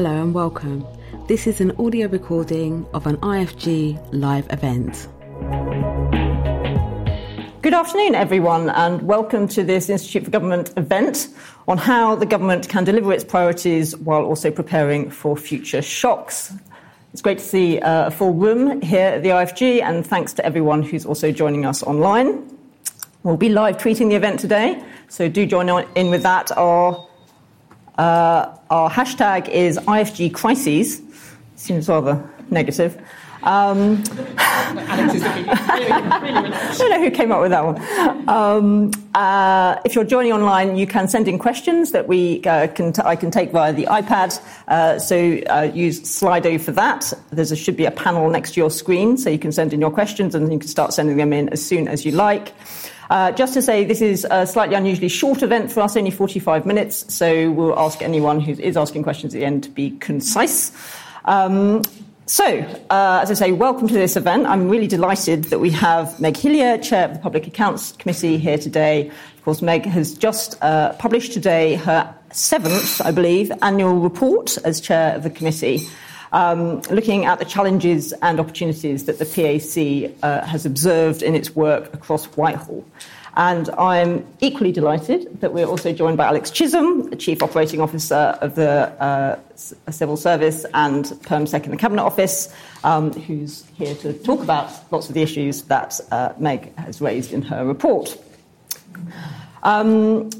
Hello and welcome. This is an audio recording of an IFG live event. Good afternoon, everyone, and welcome to this Institute for Government event on how the government can deliver its priorities while also preparing for future shocks. It's great to see uh, a full room here at the IFG, and thanks to everyone who's also joining us online. We'll be live tweeting the event today, so do join in with that. Our uh, our hashtag is IFG Crises. Seems rather negative. Um, I don't know who came up with that one. Um, uh, if you're joining online, you can send in questions that we uh, can t- I can take via the iPad. Uh, so uh, use Slido for that. There should be a panel next to your screen, so you can send in your questions and you can start sending them in as soon as you like. Uh, just to say, this is a slightly unusually short event for us, only 45 minutes, so we'll ask anyone who is asking questions at the end to be concise. Um, so, uh, as I say, welcome to this event. I'm really delighted that we have Meg Hillier, Chair of the Public Accounts Committee, here today. Of course, Meg has just uh, published today her seventh, I believe, annual report as Chair of the Committee um, looking at the challenges and opportunities that the PAC uh, has observed in its work across Whitehall. And I'm equally delighted that we're also joined by Alex Chisholm, the Chief Operating Officer of the uh, Civil Service and PermSec in the Cabinet Office, um, who's here to talk about lots of the issues that uh, Meg has raised in her report. Um,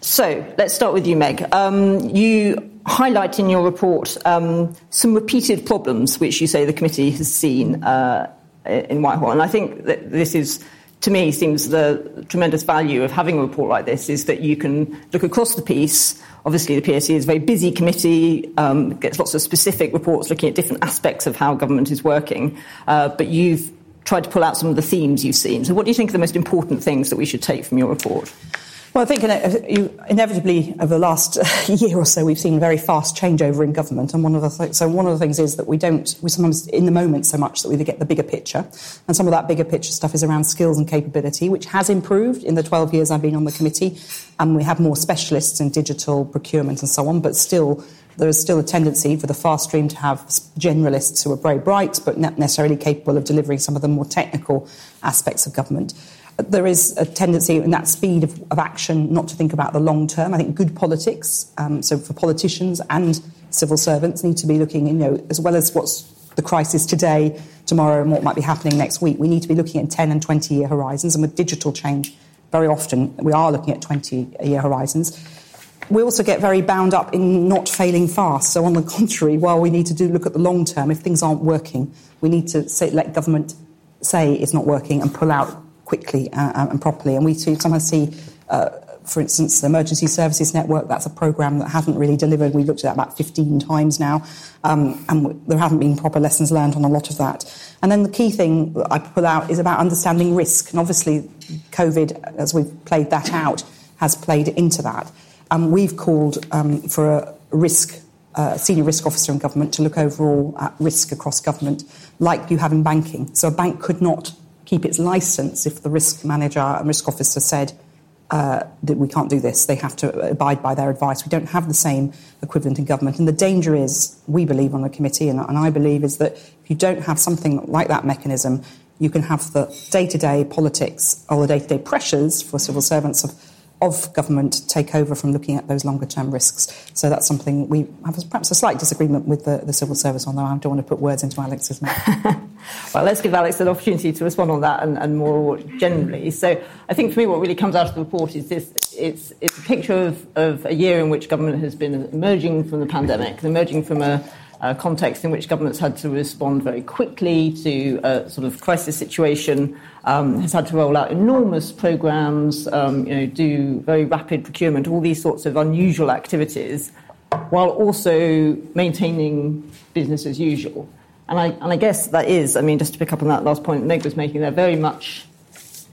so let's start with you, Meg. Um, you highlight in your report um, some repeated problems which you say the committee has seen uh, in Whitehall. And I think that this is, to me, seems the tremendous value of having a report like this is that you can look across the piece. Obviously, the PAC is a very busy committee, um, gets lots of specific reports looking at different aspects of how government is working. Uh, but you've tried to pull out some of the themes you've seen. So, what do you think are the most important things that we should take from your report? Well, I think inevitably over the last year or so, we've seen very fast changeover in government, and one of the th- so one of the things is that we don't we sometimes in the moment so much that we forget the bigger picture, and some of that bigger picture stuff is around skills and capability, which has improved in the 12 years I've been on the committee, and we have more specialists in digital procurement and so on, but still. There is still a tendency for the fast stream to have generalists who are very bright but not necessarily capable of delivering some of the more technical aspects of government there is a tendency in that speed of, of, action not to think about the long term. I think good politics, um, so for politicians and civil servants, need to be looking, you know, as well as what's the crisis today, tomorrow, and what might be happening next week. We need to be looking at 10 and 20 year horizons, and with digital change, very often we are looking at 20 year horizons. We also get very bound up in not failing fast. So, on the contrary, while we need to do look at the long term, if things aren't working, we need to say, let government say it's not working and pull out quickly uh, and properly. And we sometimes see, uh, for instance, the Emergency Services Network, that's a programme that hasn't really delivered. We've looked at that about 15 times now, um, and there haven't been proper lessons learned on a lot of that. And then the key thing I put out is about understanding risk. And obviously, COVID, as we've played that out, has played into that. Um, we've called um, for a risk uh, senior risk officer in government to look overall at risk across government, like you have in banking. So a bank could not keep its license if the risk manager and risk officer said uh, that we can't do this. They have to abide by their advice. We don't have the same equivalent in government. And the danger is, we believe on the committee, and, and I believe, is that if you don't have something like that mechanism, you can have the day to day politics or the day to day pressures for civil servants of of government take over from looking at those longer term risks. So that's something we have perhaps a slight disagreement with the, the civil service on, though I don't want to put words into Alex's mouth. well, let's give Alex an opportunity to respond on that and, and, more generally. So I think for me, what really comes out of the report is this it's, it's a picture of, of a year in which government has been emerging from the pandemic, emerging from a uh, context in which governments had to respond very quickly to a sort of crisis situation, um, has had to roll out enormous programs, um, you know, do very rapid procurement, all these sorts of unusual activities, while also maintaining business as usual. And I, and I guess that is, I mean, just to pick up on that last point Meg was making there, very much,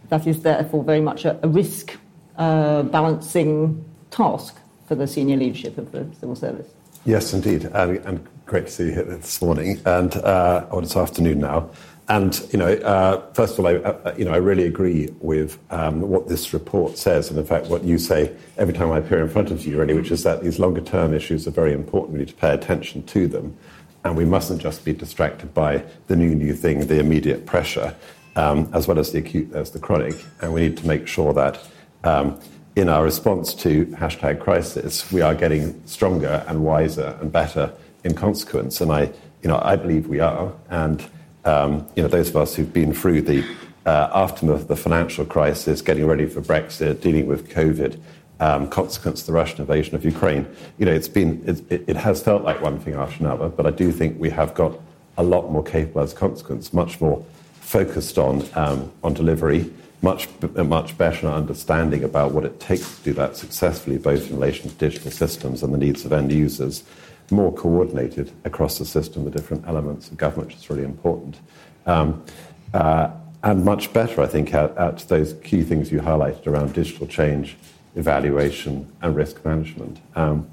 that is therefore very much a, a risk uh, balancing task for the senior leadership of the civil service. Yes, indeed. And, and great to see you here this morning and uh, or this afternoon now. and you know, uh, first of all, I, uh, you know, I really agree with um, what this report says, and in fact, what you say every time I appear in front of you, really, which is that these longer term issues are very important. We need to pay attention to them, and we mustn't just be distracted by the new new thing, the immediate pressure, um, as well as the acute, as the chronic, and we need to make sure that. Um, in our response to hashtag crisis, we are getting stronger and wiser and better in consequence. And I, you know, I believe we are. And um, you know, those of us who've been through the uh, aftermath of the financial crisis, getting ready for Brexit, dealing with COVID, um, consequence of the Russian invasion of Ukraine, you know, it's been, it, it, has felt like one thing after another, but I do think we have got a lot more capable as a consequence, much more focused on, um, on delivery, much, much better understanding about what it takes to do that successfully, both in relation to digital systems and the needs of end users more coordinated across the system, the different elements of government, which is really important. Um, uh, and much better, I think, at, at, those key things you highlighted around digital change, evaluation, and risk management, um,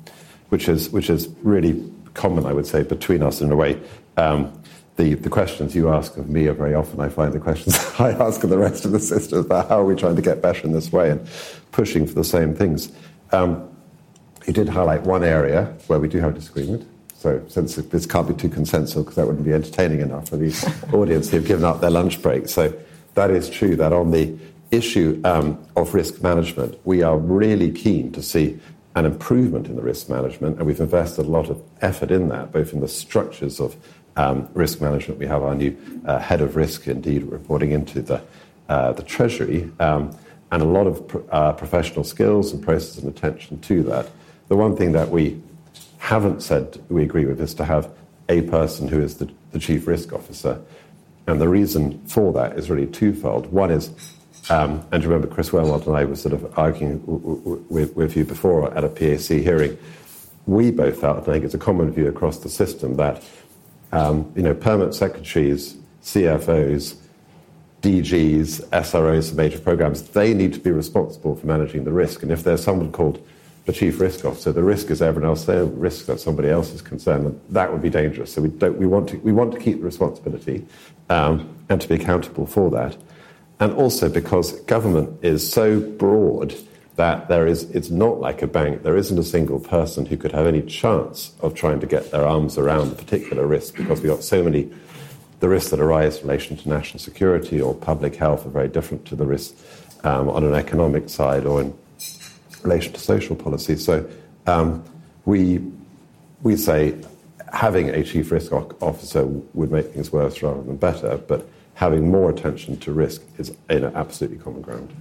which, is, which is really common, I would say, between us in a way. Um, the, the questions you ask of me are very often, I find the questions I ask of the rest of the system about how are we trying to get better in this way and pushing for the same things. Um, he did highlight one area where we do have disagreement. So, since this can't be too consensual, because that wouldn't be entertaining enough for the audience who've given up their lunch break. So, that is true that on the issue um, of risk management, we are really keen to see an improvement in the risk management, and we've invested a lot of effort in that, both in the structures of um, risk management. We have our new uh, head of risk, indeed, reporting into the, uh, the Treasury, um, and a lot of pro- uh, professional skills and process and attention to that. The one thing that we haven't said we agree with is to have a person who is the, the chief risk officer. And the reason for that is really twofold. One is, um, and remember, Chris Wormald and I were sort of arguing w- w- with, you before at a PAC hearing. We both felt, and I think it's a common view across the system, that um, you know, permanent secretaries, CFOs, DGs, SROs major programs, they need to be responsible for managing the risk. And if there's someone called the chief risk officer. The risk is everyone else. Their risk that somebody else is concerned. That would be dangerous. So we don't. We want to. We want to keep the responsibility um, and to be accountable for that. And also because government is so broad that there is. It's not like a bank. There isn't a single person who could have any chance of trying to get their arms around a particular risk because we've got so many. The risks that arise in relation to national security or public health are very different to the risks um, on an economic side or in relation to social policy. So um, we, we say having a chief risk officer would make things worse rather than better, but having more attention to risk is in absolutely common ground.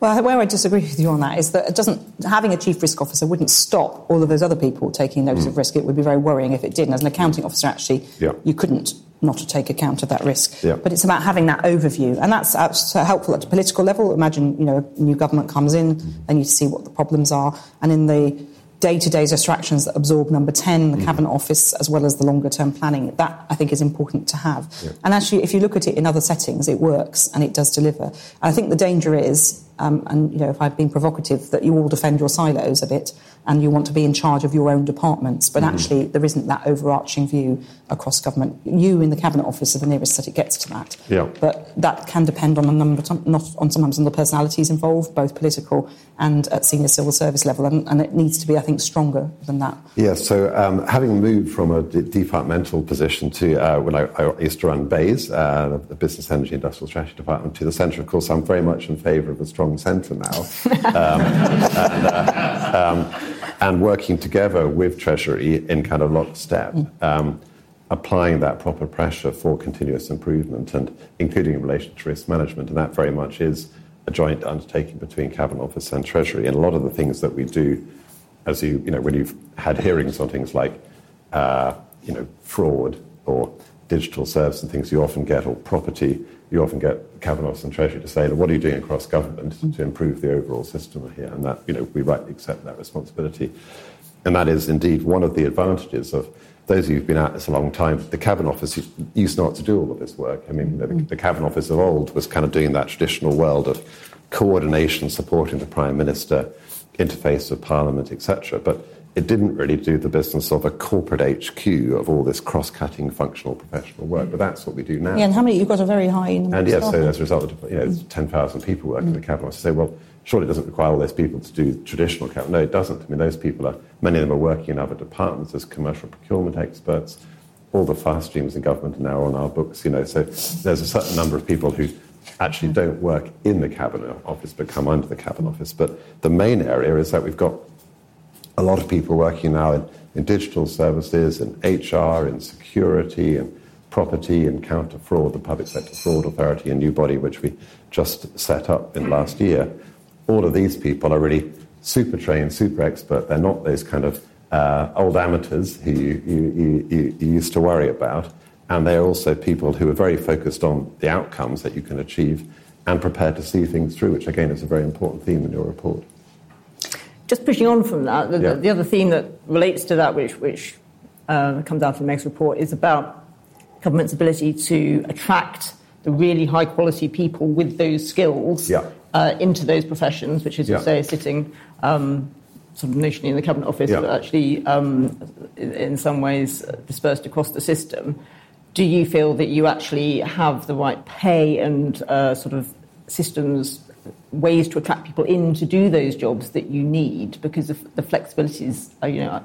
Well, where I disagree with you on that is that it doesn't having a chief risk officer wouldn't stop all of those other people taking notice mm. of risk. It would be very worrying if it did. And as an accounting officer, actually, yeah. you couldn't not to take account of that risk. Yeah. But it's about having that overview, and that's, that's helpful at a political level. Imagine, you know, a new government comes in, mm. and you see what the problems are, and in the day-to-day distractions that absorb number 10 the mm. cabinet office as well as the longer term planning that i think is important to have yeah. and actually if you look at it in other settings it works and it does deliver and i think the danger is um, and you know if i've been provocative that you all defend your silos a bit and you want to be in charge of your own departments. But mm-hmm. actually, there isn't that overarching view across government. You in the cabinet office are the nearest that it gets to that. Yeah. But that can depend on a number, not on sometimes on the personalities involved, both political and at senior civil service level, and, and it needs to be, I think, stronger than that. Yeah. So um, having moved from a d- departmental position to uh, when I, I, used to run BEIS, uh, the Business Energy Industrial Strategy Department, to the centre, of course, I'm very much in favour of a strong centre now. um, and, uh, um, and working together with Treasury in kind of lockstep, mm. um, applying that proper pressure for continuous improvement and including in relation to risk management. And that very much is a joint undertaking between Cabinet Office and Treasury. And a lot of the things that we do, as you, you know, when you've had hearings on things like, uh, you know, fraud or digital service and things, you often get, or property, you often get Cabinet and Treasury to say, what are you doing across government to mm-hmm. improve the overall system here? And that, you know, we rightly accept that responsibility. And that is indeed one of the advantages of those of you who've been at this a long time. The Cabinet Office used not to do all of this work. I mean, the, mm-hmm. the Cabinet Office of old was kind of doing that traditional world of coordination, supporting the Prime Minister, interface with Parliament, etc. But it didn't really do the business of a corporate HQ of all this cross-cutting functional professional work, but that's what we do now. Yeah, and how many? You've got a very high. Number. And yes, so as a result of you know, 10,000 people working mm. in the cabinet office, say, well, surely it doesn't require all those people to do traditional cabinet. No, it doesn't. I mean, those people are many of them are working in other departments as commercial procurement experts. All the fast streams in government are now on our books. You know, so there's a certain number of people who actually don't work in the cabinet office but come under the cabinet office. But the main area is that we've got a lot of people working now in, in digital services, in HR, in security, and property, and counter fraud, the Public Sector Fraud Authority, a new body which we just set up in last year. All of these people are really super trained, super expert. They're not those kind of uh, old amateurs who you, you, you, you used to worry about. And they're also people who are very focused on the outcomes that you can achieve and prepared to see things through, which again is a very important theme in your report. Just pushing on from that, the, yeah. the other theme that relates to that, which, which uh, comes out in Meg's report, is about government's ability to attract the really high quality people with those skills yeah. uh, into those professions, which, as you say, is sitting um, sort of notionally in the cabinet office, but actually, um, in, in, some ways, dispersed across the system. Do you feel that you actually have the right pay and uh, sort of systems ways to attract people in to do those jobs that you need because the, the flexibilities, are, you know,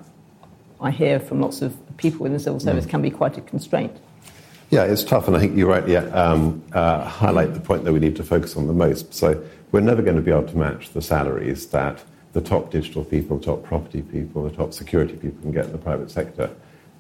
I hear from lots of people in the civil service mm. can be quite a constraint. Yeah, it's tough, and I think you rightly um, uh, highlight the point that we need to focus on the most. So we're never going to be able to match the salaries that the top digital people, top property people, the top security people can get in the private sector.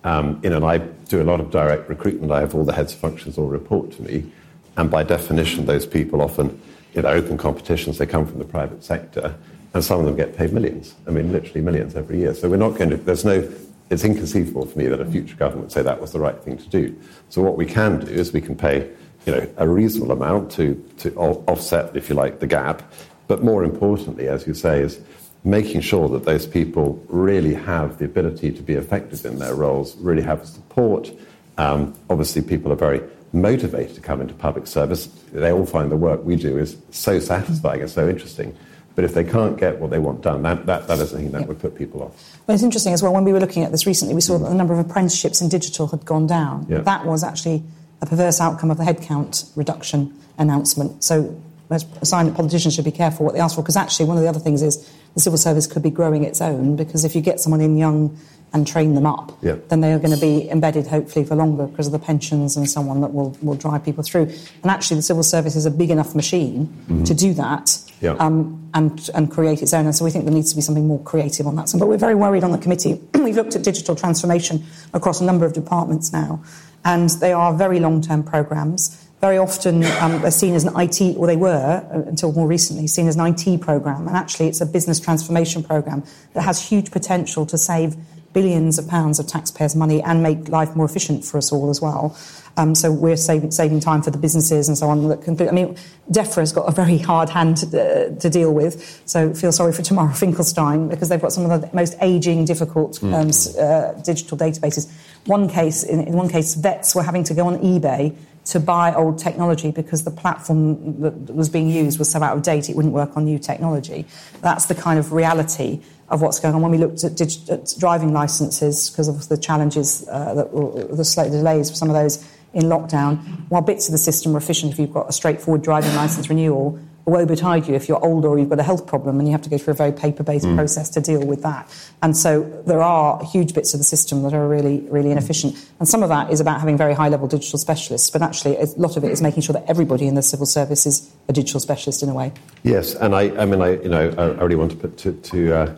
Um, you know, and I do a lot of direct recruitment. I have all the heads of functions all report to me, and by definition, those people often in open competitions, they come from the private sector, and some of them get paid millions. I mean, literally millions every year. So we're not going to, there's no, it's inconceivable for me that a future government would say that was the right thing to do. So what we can do is we can pay, you know, a reasonable amount to, to offset, if you like, the gap. But more importantly, as you say, is making sure that those people really have the ability to be effective in their roles, really have support. Um, obviously, people are very motivated to come into public service. They all find the work we do is so satisfying and so interesting. But if they can't get what they want done, that, that, that is a thing that would put people off. Well, it's interesting as well, when we were looking at this recently, we saw that the number of apprenticeships in digital had gone down. Yeah. That was actually a perverse outcome of the headcount reduction announcement. So a sign that politicians should be careful what they ask for, because actually one of the other things is the civil service could be growing its own, because if you get someone in young and train them up, yeah. then they are going to be embedded hopefully for longer because of the pensions and so on that will, will drive people through. And actually, the civil service is a big enough machine mm-hmm. to do that yeah. um, and, and create its own. And so we think there needs to be something more creative on that. So, but we're very worried on the committee. We've looked at digital transformation across a number of departments now, and they are very long term programs very often um, they're seen as an IT, or they were uh, until more recently, seen as an IT program. And actually, it's a business transformation program that has huge potential to save billions of pounds of taxpayers' money and make life more efficient for us all as well. Um, so we're saving, saving time for the businesses and so on. That can, I mean, DEFRA's got a very hard hand to, uh, to, deal with. So feel sorry for Tamara Finkelstein because they've got some of the most aging, difficult mm. um, uh, digital databases. One case, in, in one case, vets were having to go on eBay to buy old technology because the platform that was being used was so out of date it wouldn't work on new technology. That's the kind of reality of what's going on. When we looked at, dig- at driving licenses, because of the challenges, uh, that, the delays for some of those in lockdown, while bits of the system are efficient if you've got a straightforward driving license renewal, woe betide you if you're older or you've got a health problem and you have to go through a very paper-based mm. process to deal with that. And so there are huge bits of the system that are really, really inefficient. And some of that is about having very high-level digital specialists, but actually a lot of it is making sure that everybody in the civil service is a digital specialist in a way. Yes, and I, I mean, I, you know, I really want to put to, to uh,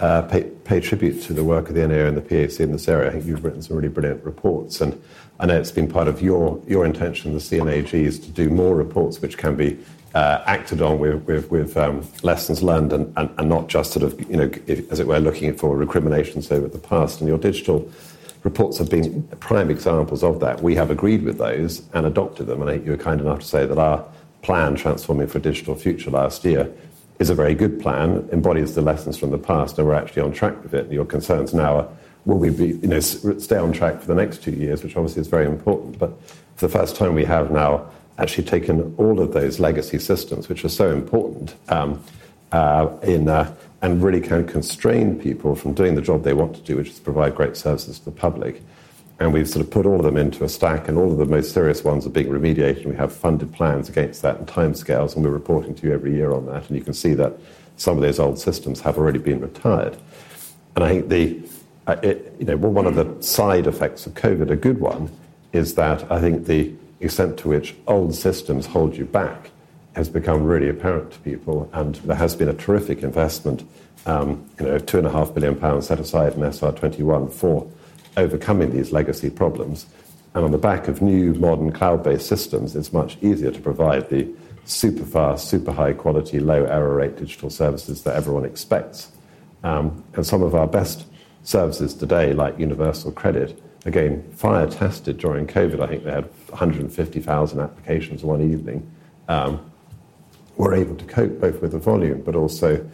uh, pay, pay, tribute to the work of the NAO and the PAC in this area. I think you've written some really brilliant reports, and I know it's been part of your, your intention, the C&AG's, to do more reports which can be uh, acted on with, with, with um, lessons learned and, and, and, not just sort of, you know, if, as it were, looking for recriminations over the past. And your digital reports have been prime examples of that. We have agreed with those and adopted them. And you were kind enough to say that our plan, Transforming for a Digital Future, last year, is a very good plan, embodies the lessons from the past, and we're actually on track with it. Your concerns now are will we be, you know, stay on track for the next two years, which obviously is very important. But for the first time, we have now actually taken all of those legacy systems, which are so important um, uh, in uh, and really can constrain people from doing the job they want to do, which is provide great services to the public. And we've sort of put all of them into a stack, and all of the most serious ones are being remediated. We have funded plans against that and timescales, and we're reporting to you every year on that. And you can see that some of those old systems have already been retired. And I think the, uh, it, you know, one of the side effects of COVID, a good one, is that I think the extent to which old systems hold you back has become really apparent to people, and there has been a terrific investment, um, you know, two and a half billion pounds set aside in SR21 for overcoming these legacy problems. And on the back of new modern cloud-based systems, it's much easier to provide the super fast, super high quality, low error rate digital services that everyone expects. Um, and some of our best services today, like universal credit, again, fire tested during COVID. I think they had 150,000 applications one evening. Um, were able to cope both with the volume, but also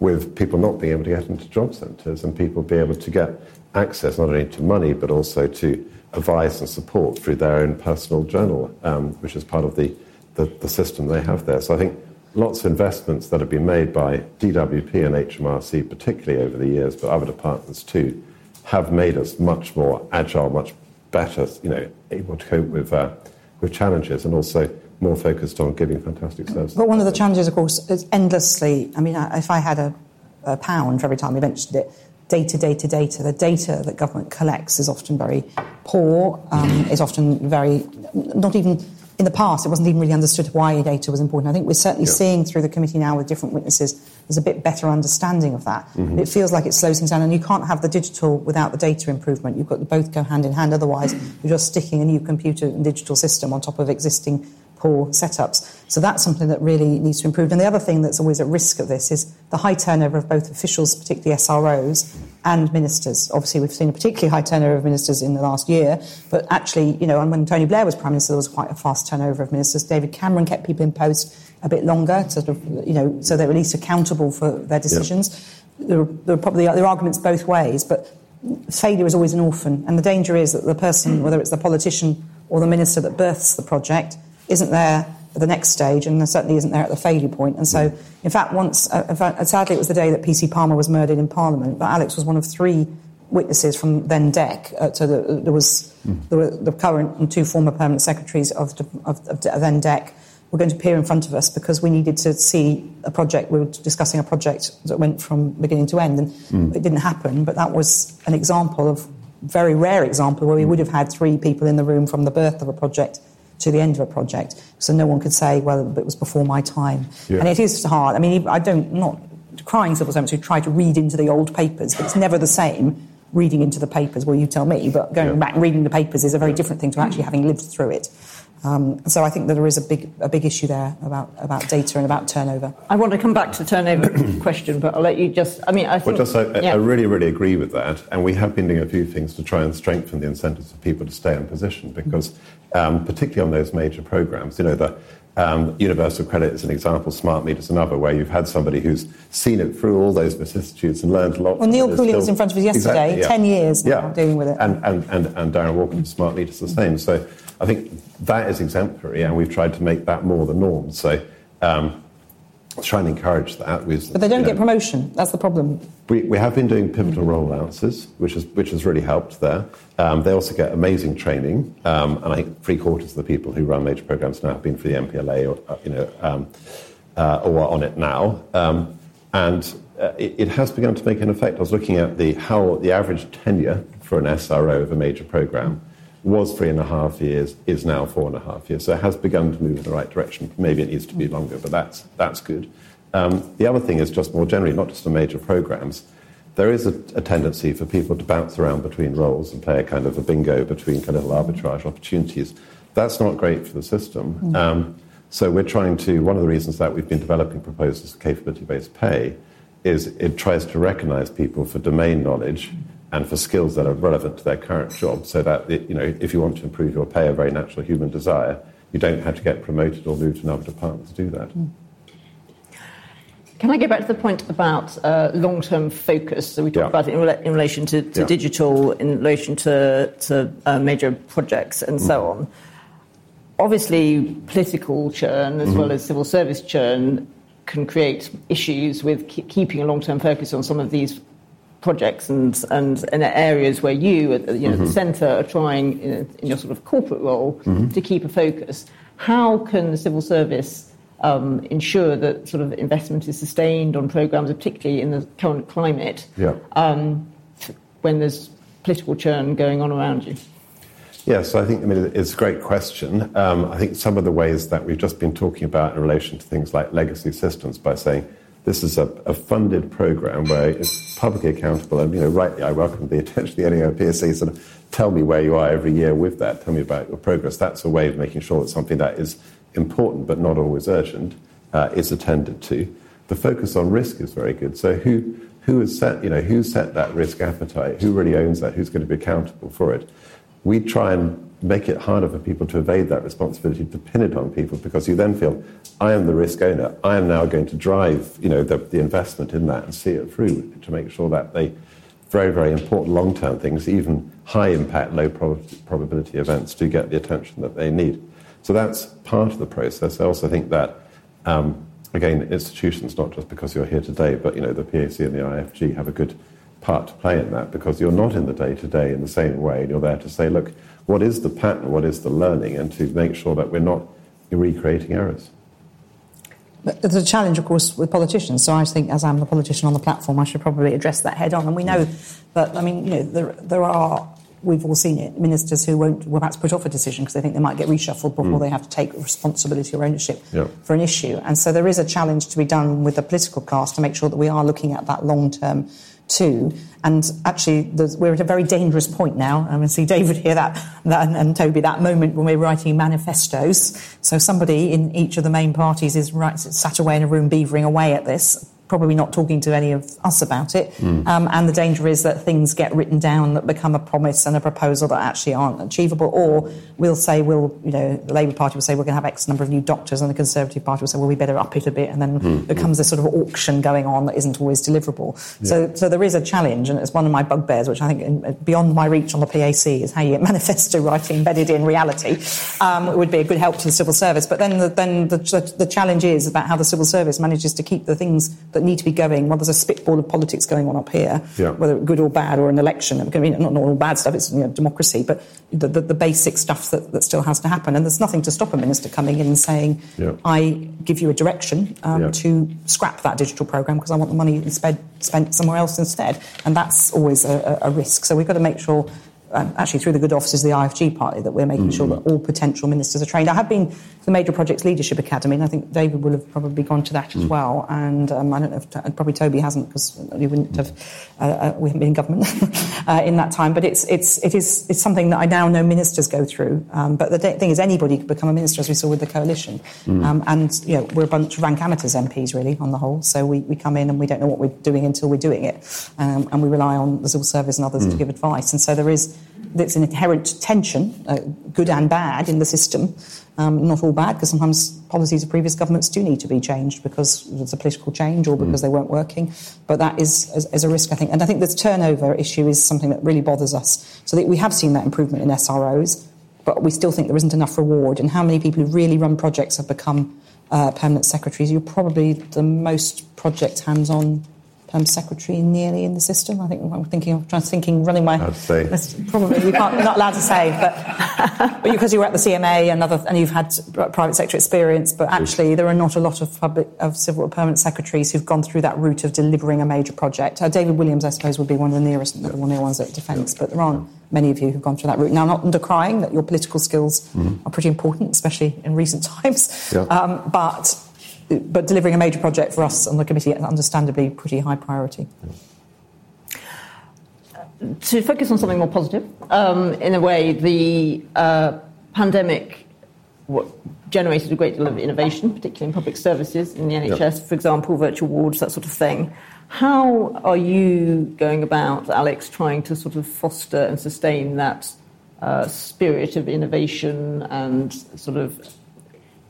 with people not being able to get into job centres and people be able to get access not only to money but also to advice and support through their own personal journal, um, which is part of the, the, the, system they have there. So I think lots of investments that have been made by DWP and HMRC, particularly over the years, but other departments too, have made us much more agile, much better, you know, able to cope with, uh, with challenges and also more focused on giving fantastic services. But one of the challenges, of course, is endlessly. I mean, if I had a, a pound for every time we mentioned it, data, data, data. The data that government collects is often very poor, um, is often very, not even in the past, it wasn't even really understood why data was important. I think we're certainly yeah. seeing through the committee now with different witnesses, there's a bit better understanding of that. Mm-hmm. It feels like it slows things down, and you can't have the digital without the data improvement. You've got to both go hand in hand, otherwise, you're just sticking a new computer and digital system on top of existing poor setups. So that's something that really needs to improve. And the other thing that's always at risk of this is the high turnover of both officials, particularly SROs, and ministers. Obviously, we've seen a particularly high turnover of ministers in the last year, but actually, you know, and when Tony Blair was Prime Minister, there was quite a fast turnover of ministers. David Cameron kept people in post a bit longer, sort of, you know, so they're at least accountable for their decisions. Yep. There, are, there are probably there are arguments both ways, but failure is always an orphan, and the danger is that the person, whether it's the politician or the minister that births the project, isn't there at the next stage, and certainly isn't there at the failure point. And so, in fact, once, uh, sadly, it was the day that PC Palmer was murdered in Parliament, but Alex was one of three witnesses from then DECC. Uh, so the, there was mm. there the current and two former permanent secretaries of, of, of then DECC were going to appear in front of us because we needed to see a project. We were discussing a project that went from beginning to end, and mm. it didn't happen. But that was an example of very rare example where we would have had three people in the room from the birth of a project to the end of a project. So no one could say, well, it was before my time. Yeah. And it is hard. I mean, I don't, not crying civil servants who try to read into the old papers, but it's never the same reading into the papers. Well, you tell me, but going yeah. back and reading the papers is a very different thing to actually having lived through it. Um, so I think that there is a big a big issue there about, about data and about turnover. I want to come back to the turnover question, but I'll let you just. I mean, I think. Well, just I, yeah. I, really really agree with that, and we have been doing a few things to try and strengthen the incentives for people to stay in position because, um, particularly on those major programs, you know the. Um, universal credit is an example, smart meters another, where you've had somebody who's seen it through all those vicissitudes and learned a lot. Well, Neil Couling still... was in front of us yesterday, exactly, yeah. 10 years now yeah. dealing with it. And, and, and, and Darren Walker from Smart Meters the same. So I think that is exemplary, and we've tried to make that more the norm. So, um, try and encourage that. With, but they don't get know, promotion. That's the problem. We, we have been doing pivotal rollouts, which has which has really helped there. Um, they also get amazing training, um, and I think three quarters of the people who run major programs now have been for the MPLA or uh, you know um, uh, or are on it now, um, and uh, it, it, has begun to make an effect. I was looking at the how the average tenure for an SRO of a major program was three and a half years, is now four and a half years. So it has begun to move in the right direction. Maybe it needs to be longer, but that's, that's good. Um, the other thing is just more generally, not just the major programs, there is a, a, tendency for people to bounce around between roles and play a kind of a bingo between kind of arbitrage opportunities. That's not great for the system. Mm. Um, so we're trying to, one of the reasons that we've been developing proposals for capability-based pay is it tries to recognize people for domain knowledge and for skills that are relevant to their current job so that, you know, if you want to improve your pay, a very natural human desire, you don't have to get promoted or move to another department to do that. Mm. Can I go back to the point about uh, long term focus? So we talked yeah. about it in, re- in relation to, to yeah. digital, in relation to, to uh, major projects, and mm. so on. Obviously, political churn as mm-hmm. well as civil service churn can create issues with keeping a long-term focus on some of these projects and, and, and areas where you, at you know, mm-hmm. the centre, are trying know, in your sort of corporate role mm-hmm. to keep a focus. How can the civil service um, ensure that sort of investment is sustained on programmes, particularly in the current climate, yeah. um, when there's political churn going on around you? Yes, I think I mean it's a great question. Um, I think some of the ways that we've just been talking about in relation to things like legacy systems by saying this is a, a funded program where it's publicly accountable, and you know, rightly, I welcome the attention of the NAOPSC sort of tell me where you are every year with that. Tell me about your progress. That's a way of making sure that something that is important but not always urgent uh, is attended to. The focus on risk is very good. So who who has set you know who set that risk appetite? Who really owns that? Who's going to be accountable for it? we try and make it harder for people to evade that responsibility, to pin it on people, because you then feel, I am the risk owner. I am now going to drive, you know, the, the investment in that and see it through to make sure that they very, very important long-term things, even high-impact, low probability events, do get the attention that they need. So that's part of the process. I also think that, um, again, institutions, not just because you're here today, but you know, the PAC and the IFG have a good part to play in that because you're not in the day to day in the same way. And you're there to say, look, what is the pattern, what is the learning, and to make sure that we're not recreating errors. But there's a challenge, of course, with politicians. So I think, as I'm the politician on the platform, I should probably address that head on. And we know that, I mean, you know, there, there are, we've all seen it, ministers who won't, will perhaps put off a decision because they think they might get reshuffled before mm. they have to take responsibility or ownership yeah. for an issue. And so there is a challenge to be done with the political cast to make sure that we are looking at that long term too. And actually, we're at a very dangerous point now. I'm going to see David here that, that and, and, Toby that moment when we're writing manifestos. So somebody in each of the main parties is right, sat away in a room beavering away at this probably not talking to any of us about it. Mm. Um, and the danger is that things get written down that become a promise and a proposal that actually aren't achievable. Or we'll say, we'll, you know, the Labour Party will say we're going to have X number of new doctors, and the Conservative Party will say, well, we better up it a bit. And then mm. becomes this sort of auction going on that isn't always deliverable. Yeah. So, so there is a challenge, and it's one of my bugbears, which I think beyond my reach on the PAC is how you get manifesto writing embedded in reality. Um, it would be a good help to the civil service. But then, the, then the, the challenge is about how the civil service manages to keep the things that need to be going. Well, there's a spitball of politics going on up here, yeah. whether good or bad, or an election. I mean, not, all bad stuff, it's you know, democracy, but the, the, the, basic stuff that, that still has to happen. And there's nothing to stop a minister coming in and saying, yeah. I give you a direction um, yeah. to scrap that digital programme because I want the money spent, spent somewhere else instead. And that's always a, a risk. So we've got to make sure um, actually through the good offices of the IFG party that we're making mm-hmm. sure that all potential ministers are trained. I have been to the Major Projects Leadership Academy, and I think David will have probably gone to that mm. as well. And um, I don't know if probably Toby hasn't because we wouldn't have uh, uh, we haven't been in government uh, in that time. But it's it's it is it's something that I now know ministers go through. Um, but the thing is, anybody could become a minister, as we saw with the coalition. Mm. Um, and you know, we're a bunch of rank amateurs MPs really on the whole. So we, we come in and we don't know what we're doing until we're doing it, um, and we rely on the civil service and others mm. to give advice. And so there is there's an inherent tension, uh, good and bad, in the system. Um, not all bad, because sometimes policies of previous governments do need to be changed because there's a political change or because mm. they weren't working. But that is, is, is, a risk, I think. And I think this turnover issue is something that really bothers us. So that we have seen that improvement in SROs, but we still think there isn't enough reward. And how many people who really run projects have become uh, permanent secretaries? You're probably the most project hands on um, secretary nearly in the system. I think I'm thinking of trying to thinking running my. I'd say probably you can't not allowed to say, but, but because you were at the CMA and other and you've had private sector experience, but actually there are not a lot of public of civil permanent secretaries who've gone through that route of delivering a major project. Uh, David Williams, I suppose, would be one of the nearest, one of the near ones at Defence, but there aren't many of you who've gone through that route. Now, I'm not undercrying that your political skills mm-hmm. are pretty important, especially in recent times, yeah. um, but but delivering a major project for us on the committee is understandably pretty high priority. To focus on something more positive, um, in a way, the uh, pandemic generated a great deal of innovation, particularly in public services, in the NHS, yep. for example, virtual wards, that sort of thing. How are you going about, Alex, trying to sort of foster and sustain that uh, spirit of innovation and sort of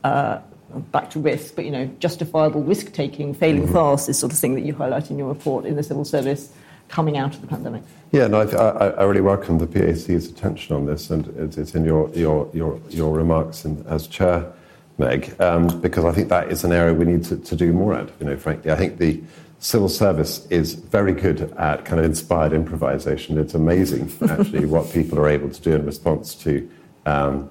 uh, back to risk, but you know, justifiable risk taking, failing mm-hmm. fast is sort of thing that you highlight in your report in the civil service coming out of the pandemic. Yeah, no, I, I really welcome the PAC's attention on this, and it's, it's in your, your, your, your remarks in, as chair. Meg, um, because I think that is an area we need to, to do more at. You know, frankly, I think the civil service is very good at kind of inspired improvisation. It's amazing, actually, what people are able to do in response to um,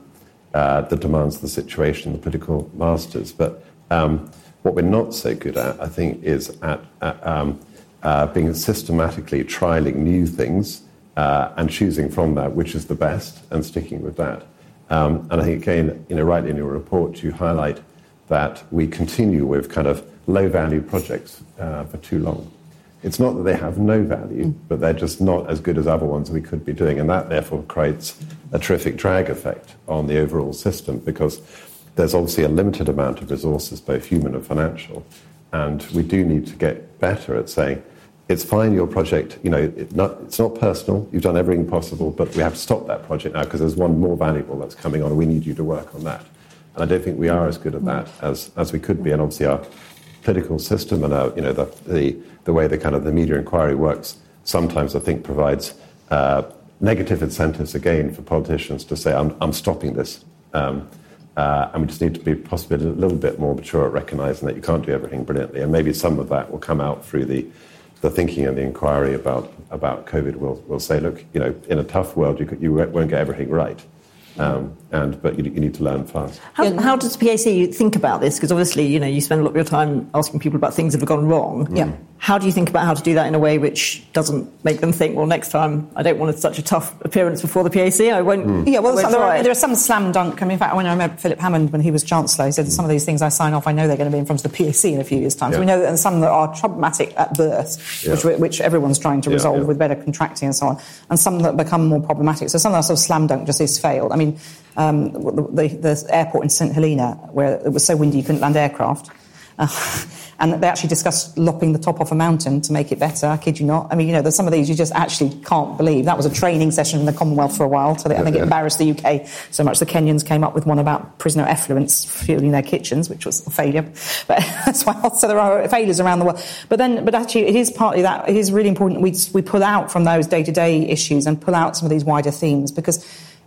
uh, the demands of the situation, the political masters. But um, what we're not so good at, I think, is at, at um, uh, being systematically trialing new things uh, and choosing from that which is the best and sticking with that. Um, and I think, again, you know, rightly in your report, you highlight that we continue with kind of low value projects uh, for too long. It's not that they have no value, mm. but they're just not as good as other ones we could be doing. And that therefore creates a terrific drag effect on the overall system because there's obviously a limited amount of resources, both human and financial. And we do need to get better at saying, it's fine, your project, you know, it not, it's not personal, you've done everything possible, but we have to stop that project now because there's one more valuable that's coming on and we need you to work on that. And I don't think we are as good at that as, as we could be. And obviously our political system and our, you know, the, the, the way the kind of the media inquiry works sometimes I think provides uh, negative incentives again for politicians to say, I'm, I'm stopping this. Um, uh, and we just need to be possibly a little bit more mature at recognizing that you can't do everything brilliantly. And maybe some of that will come out through the, the thinking and the inquiry about, about COVID. We'll, we'll say, look, you know, in a tough world, you, could, you won't get everything right. Um, and but you, you, need to learn fast. How, how does the PAC think about this? Because obviously, you know, you spend a lot of your time asking people about things that have gone wrong. Yeah. How do you think about how to do that in a way which doesn't make them think, well, next time I don't want such a tough appearance before the PAC. I won't. Mm. Yeah, well, there are, there, are, some slam dunk. I mean, in fact, when I remember Philip Hammond when he was Chancellor, he said some of these things I sign off, I know they're going to be in front of the PAC in a few years' time. Yeah. So we know that, and some that are problematic at birth, yeah. which, which everyone's trying to resolve yeah, with better contracting and so on, and some that become more problematic. So some that are sort of slam dunk just is failed. I mean, um, the, the, airport in St Helena, where it was so windy you couldn't land aircraft. Uh, and they actually discussed lopping the top off a mountain to make it better. I kid you not. I mean, you know, there's some of these you just actually can't believe. That was a training session in the Commonwealth for a while. So they, I think it embarrassed the UK so much. The Kenyans came up with one about prisoner effluents fueling their kitchens, which was a failure. But as well, so there are failures around the world. But then, but actually, it is partly that. It is really important we we pull out from those day to day issues and pull out some of these wider themes because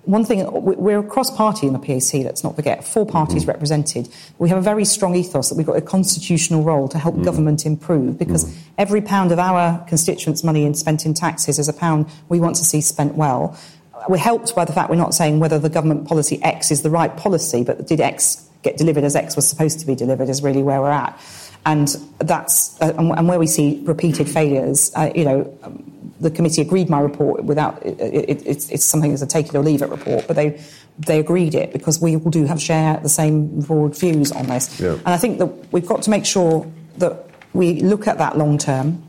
one thing, we're a cross party in the PAC, let's not forget, four parties mm-hmm. represented. We have a very strong ethos that we've got a constitutional role to help mm-hmm. government improve because mm-hmm. every pound of our constituents' money spent in taxes is a pound we want to see spent well. We're helped by the fact we're not saying whether the government policy X is the right policy, but did X get delivered as X was supposed to be delivered is really where we're at. And that's, uh, and where we see repeated failures, uh, you know, um, the committee agreed my report without it, it, it's, it's something as a take it or leave it report, but they they agreed it because we all do have share the same broad views on this. Yeah. And I think that we've got to make sure that we look at that long term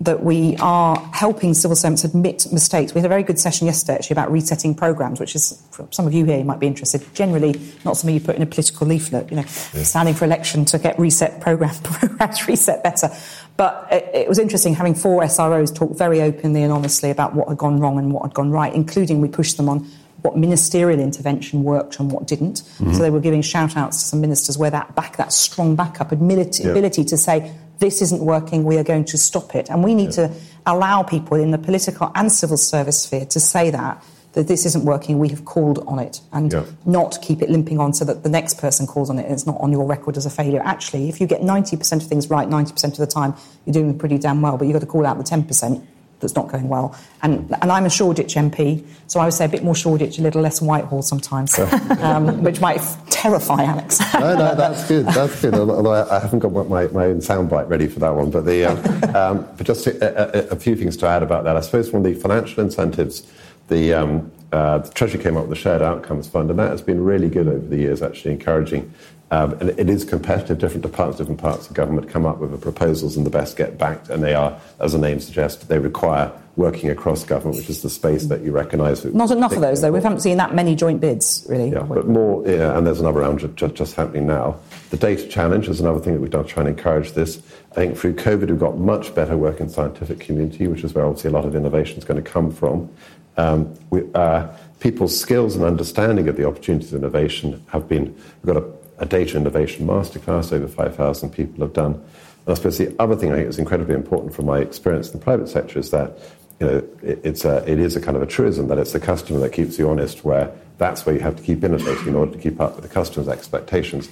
that we are helping civil servants admit mistakes. We had a very good session yesterday actually about resetting programs, which is for some of you here you might be interested. Generally, not something you put in a political leaflet. You know, yeah. standing for election to get reset program programs reset better. But it, it, was interesting having four SROs talk very openly and honestly about what had gone wrong and what had gone right, including we pushed them on what ministerial intervention worked and what didn't. Mm-hmm. So they were giving shout outs to some ministers where that back, that strong backup, ability, yeah. ability to say, this isn't working, we are going to stop it. And we need yeah. to allow people in the political and civil service sphere to say that, that this isn't working, we have called on it, and yeah. not keep it limping on so that the next person calls on it and it's not on your record as a failure. Actually, if you get 90% of things right 90% of the time, you're doing pretty damn well, but you've got to call out the 10% that's not going well. And, and I'm a Shoreditch MP, so I would say a bit more Shoreditch, a little less Whitehall sometimes, um, which might terrify Alex. no, no, that's good. That's good. Although I haven't got my, my own soundbite ready for that one. But, the, um, um, but just a, a, a, few things to add about that. I suppose one of the financial incentives, the, um, uh, the Treasury came up with the Shared Outcomes Fund, and that has been really good over the years, actually encouraging um, and it is competitive. Different departments, different parts of government come up with the proposals, and the best get backed. And they are, as the name suggests, they require working across government, which is the space that you recognise. Not enough of those, though. We haven't seen that many joint bids, really. Yeah, but more. Yeah, and there's another round just, just happening now. The data challenge is another thing that we've done to try and encourage this. I think through COVID, we've got much better work in scientific community, which is where obviously a lot of innovation is going to come from. Um, we, uh, people's skills and understanding of the opportunities of innovation have been. We've got a a data innovation masterclass over 5,000 people have done. And I suppose the other thing I think is incredibly important from my experience in the private sector is that you know, it, it's a, it is a kind of a truism that it's the customer that keeps you honest, where that's where you have to keep innovating in order to keep up with the customers' expectations.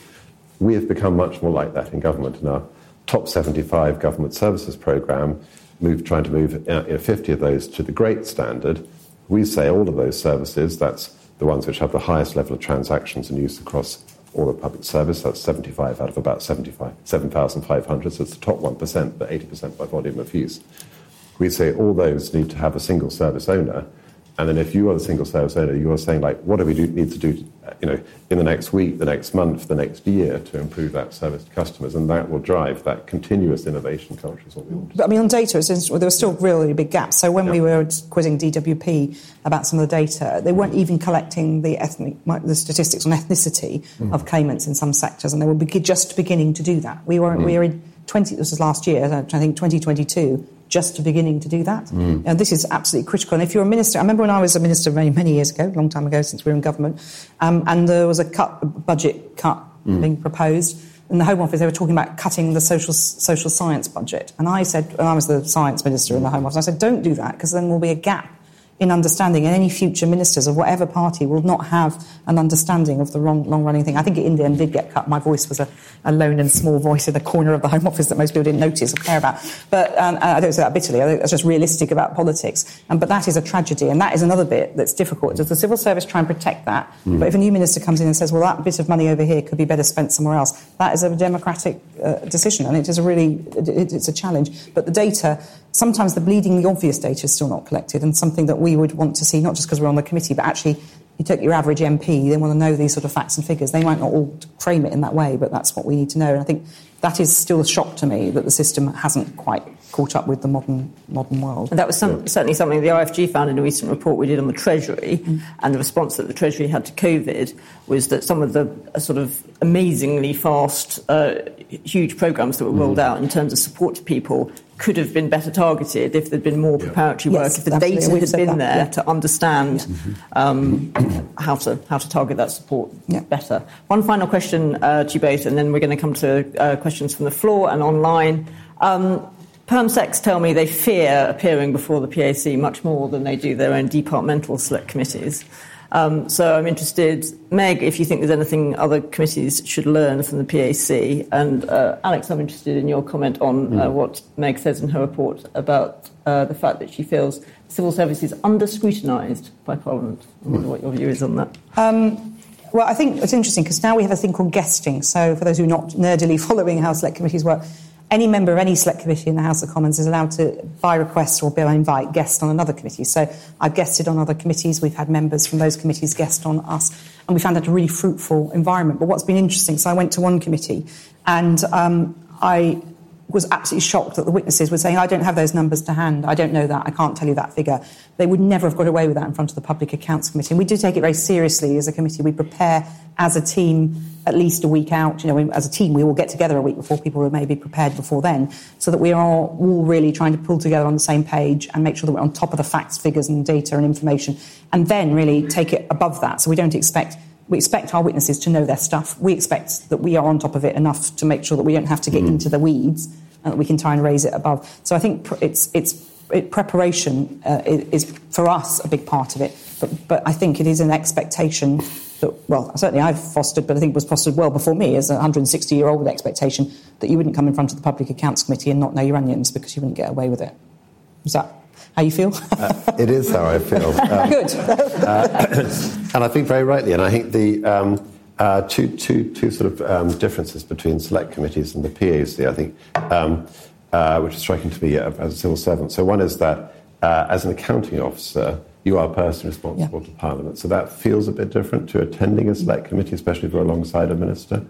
We have become much more like that in government. In our top 75 government services programme, move, trying to move uh, 50 of those to the great standard. We say all of those services, that's the ones which have the highest level of transactions and use across all the public service. That's 75 out of about 75, 7,500. So it's the top 1%, but 80% by volume of use. We say all those need to have a single service owner and then if you are the single service owner, you are saying like, what do we do, need to do, you know, in the next week, the next month, the next year to improve that service to customers, and that will drive that continuous innovation culture. Is what we want. But, I mean, on data, there were still really big gaps. So when we were quizzing DWP about some of the data, they weren't even collecting the ethnic, the statistics on ethnicity mm. of claimants in some sectors, and they were just beginning to do that. We were mm. we were in 20. This was last year, I think 2022 just beginning to do that. Mm. And this is absolutely critical. And if you're a minister, I remember when I was a minister many, many years ago, a long time ago since we were in government, um, and there was a cut, a budget cut mm. being proposed. In the Home Office, they were talking about cutting the social social science budget, and I said, and I was the science minister in the Home Office, I said, don't do that because then there'll be a gap in understanding, and any future ministers of whatever party will not have an understanding of the long, running thing. I think it in the end did get cut. My voice was a, a, lone and small voice in the corner of the Home Office that most people didn't notice or care about. But um, I don't say that bitterly. I think that's just realistic about politics. Um, but that is a tragedy, and that is another bit that's difficult. Does the civil service try and protect that? Mm. But if a new minister comes in and says, "Well, that bit of money over here could be better spent somewhere else," that is a democratic uh, decision, and it is a really it, it's a challenge. But the data sometimes the bleedingly obvious data is still not collected and something that we would want to see, not just because we're on the committee, but actually you take your average MP, they want to know these sort of facts and figures. They might not all frame it in that way, but that's what we need to know. And I think that is still a shock to me that the system hasn't quite caught up with the modern modern world. And that was some, certainly something the IFG found in a recent report we did on the Treasury, mm. and the response that the Treasury had to COVID was that some of the uh, sort of amazingly fast, uh, huge programs that were rolled mm. out in terms of support to people could have been better targeted if there'd been more preparatory yeah. work, yes, if the absolutely. data had been that, there yeah. to understand yeah. um, how to how to target that support better. One final question uh, to you both, and then we're going to come to uh, questions from the floor and online. Um, Permsecs tell me they fear appearing before the PAC much more than they do their own departmental select committees. Um, so I'm interested, Meg, if you think there's anything other committees should learn from the PAC. And uh, Alex, I'm interested in your comment on uh, hmm. what Meg says in her report about uh, the fact that she feels civil service is under scrutinised by Parliament. I wonder what your view is on that. Um, well, I think it's interesting because now we have a thing called guesting. So, for those who are not nerdily following how select committees work, any member of any select committee in the House of Commons is allowed to, by request or by invite, guest on another committee. So I've guested on other committees. We've had members from those committees guest on us, and we found that a really fruitful environment. But what's been interesting, so I went to one committee, and um, I was absolutely shocked that the witnesses were saying, I don't have those numbers to hand. I don't know that. I can't tell you that figure. They would never have got away with that in front of the Public Accounts Committee. And we do take it very seriously as a committee. We prepare as a team at least a week out. You know, as a team, we all get together a week before people who may be prepared before then, so that we are all really trying to pull together on the same page and make sure that we're on top of the facts, figures, and data and information, and then really take it above that. So we don't expect we expect our witnesses to know their stuff. We expect that we are on top of it enough to make sure that we don't have to get mm. into the weeds and that we can try and raise it above. So I think it's it's it, preparation uh, is for us a big part of it. But, but I think it is an expectation that, well, certainly I've fostered, but I think it was fostered well before me as a 160 year old expectation that you wouldn't come in front of the Public Accounts Committee and not know your onions because you wouldn't get away with it. Is that how you feel? uh, it is how I feel. Um, Good. uh, and I think very rightly, and I think the. Um, uh, two, two, two sort of um, differences between select committees and the PAC, I think, um, uh, which is striking to me as a civil servant. So, one is that uh, as an accounting officer, you are personally responsible yeah. to Parliament. So that feels a bit different to attending a select committee, especially if you're alongside a minister.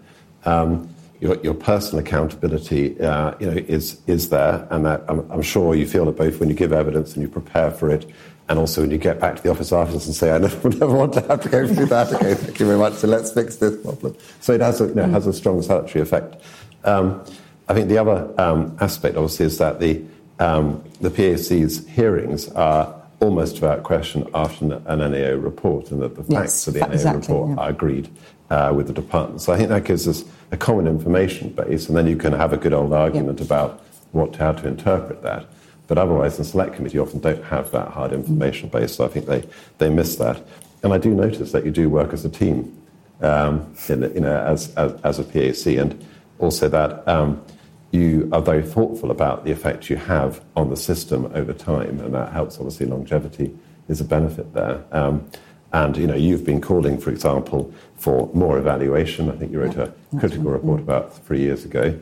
Um, your, your, personal accountability, uh, you know, is is there, and that I'm, I'm, sure you feel it both when you give evidence and you prepare for it, and also when you get back to the office afterwards and say, "I never, never want to have to go through that." Okay, thank you very much. So let's fix this problem. So it has a, you know, has a strong salutary effect. Um, I think the other um, aspect, obviously, is that the um, the PAC's hearings are almost without question after an NAO report, and that the yes, facts of the NAO exactly, report yeah. are agreed uh, with the department. So I think that gives us a common information base, and then you can have a good old argument yeah. about what how to interpret that. But otherwise, the select committee often don't have that hard information base, so I think they, they miss that. and I do notice that you do work as a team, um, in, you know, as, as, as, a PAC, and also that um, you are very thoughtful about the effect you have on the system over time, and that helps. Obviously, longevity is a benefit there. Um, and you know, you've been calling, for example, for more evaluation. I think you wrote a critical report about three years ago.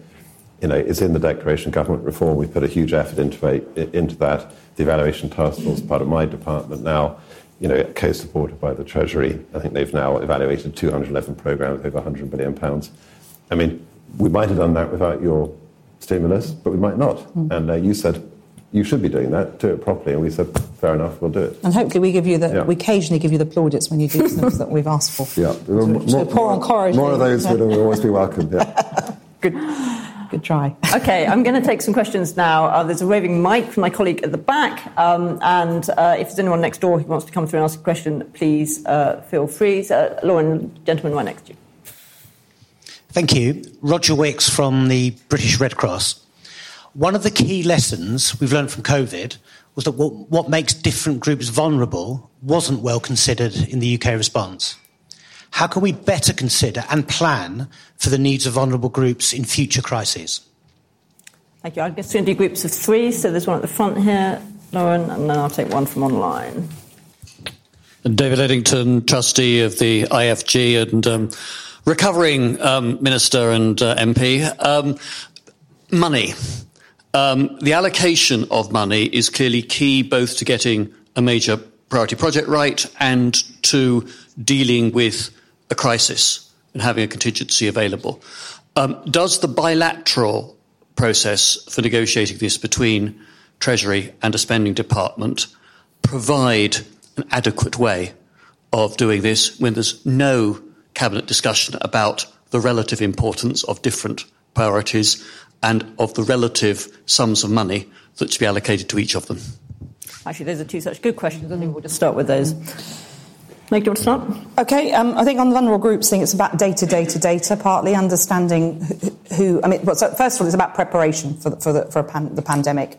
You know, it's in the Declaration of Government Reform. We put a huge effort into, into that. The evaluation task force, part of my department now, you know, co-supported by the Treasury. I think they've now evaluated 211 programs over 100 billion pounds. I mean, we might have done that without your stimulus, but we might not. Mm. And uh, you said you should be doing that, do it properly. And we said, fair enough, we'll do it. And hopefully we give you the, yeah. we occasionally give you the plaudits when you do things that we've asked for. Yeah. To, more, to pour on More of those would always be welcome. Yeah. Good. Good try. okay, I'm going to take some questions now. Uh, there's a waving mic from my colleague at the back, um, and uh, if there's anyone next door who wants to come through and ask a question, please uh, feel free. So, Lauren, gentleman right next to you. Thank you. Roger Wicks from the British Red Cross. One of the key lessons we've learned from COVID was that what, what makes different groups vulnerable wasn't well considered in the UK response. How can we better consider and plan for the needs of vulnerable groups in future crises? Thank you. I'm going to do groups of three. So there's one at the front here, Lauren, and then I'll take one from online. David Lidington, trustee of the IFG and um, recovering um, minister and uh, MP. Um, money. Um, the allocation of money is clearly key both to getting a major priority project right and to dealing with a crisis and having a contingency available. Um, does the bilateral process for negotiating this between Treasury and a spending department provide an adequate way of doing this when there's no cabinet discussion about the relative importance of different priorities and of the relative sums of money that should be allocated to each of them? Actually, those are two such good questions. I think we'll just start with those. Meg, do you want to start? Okay, um, I think on the vulnerable groups thing, it's about data, data, data, partly understanding who, who I mean, well, so first of all, it's about preparation for, the, for, the, for pan, the pandemic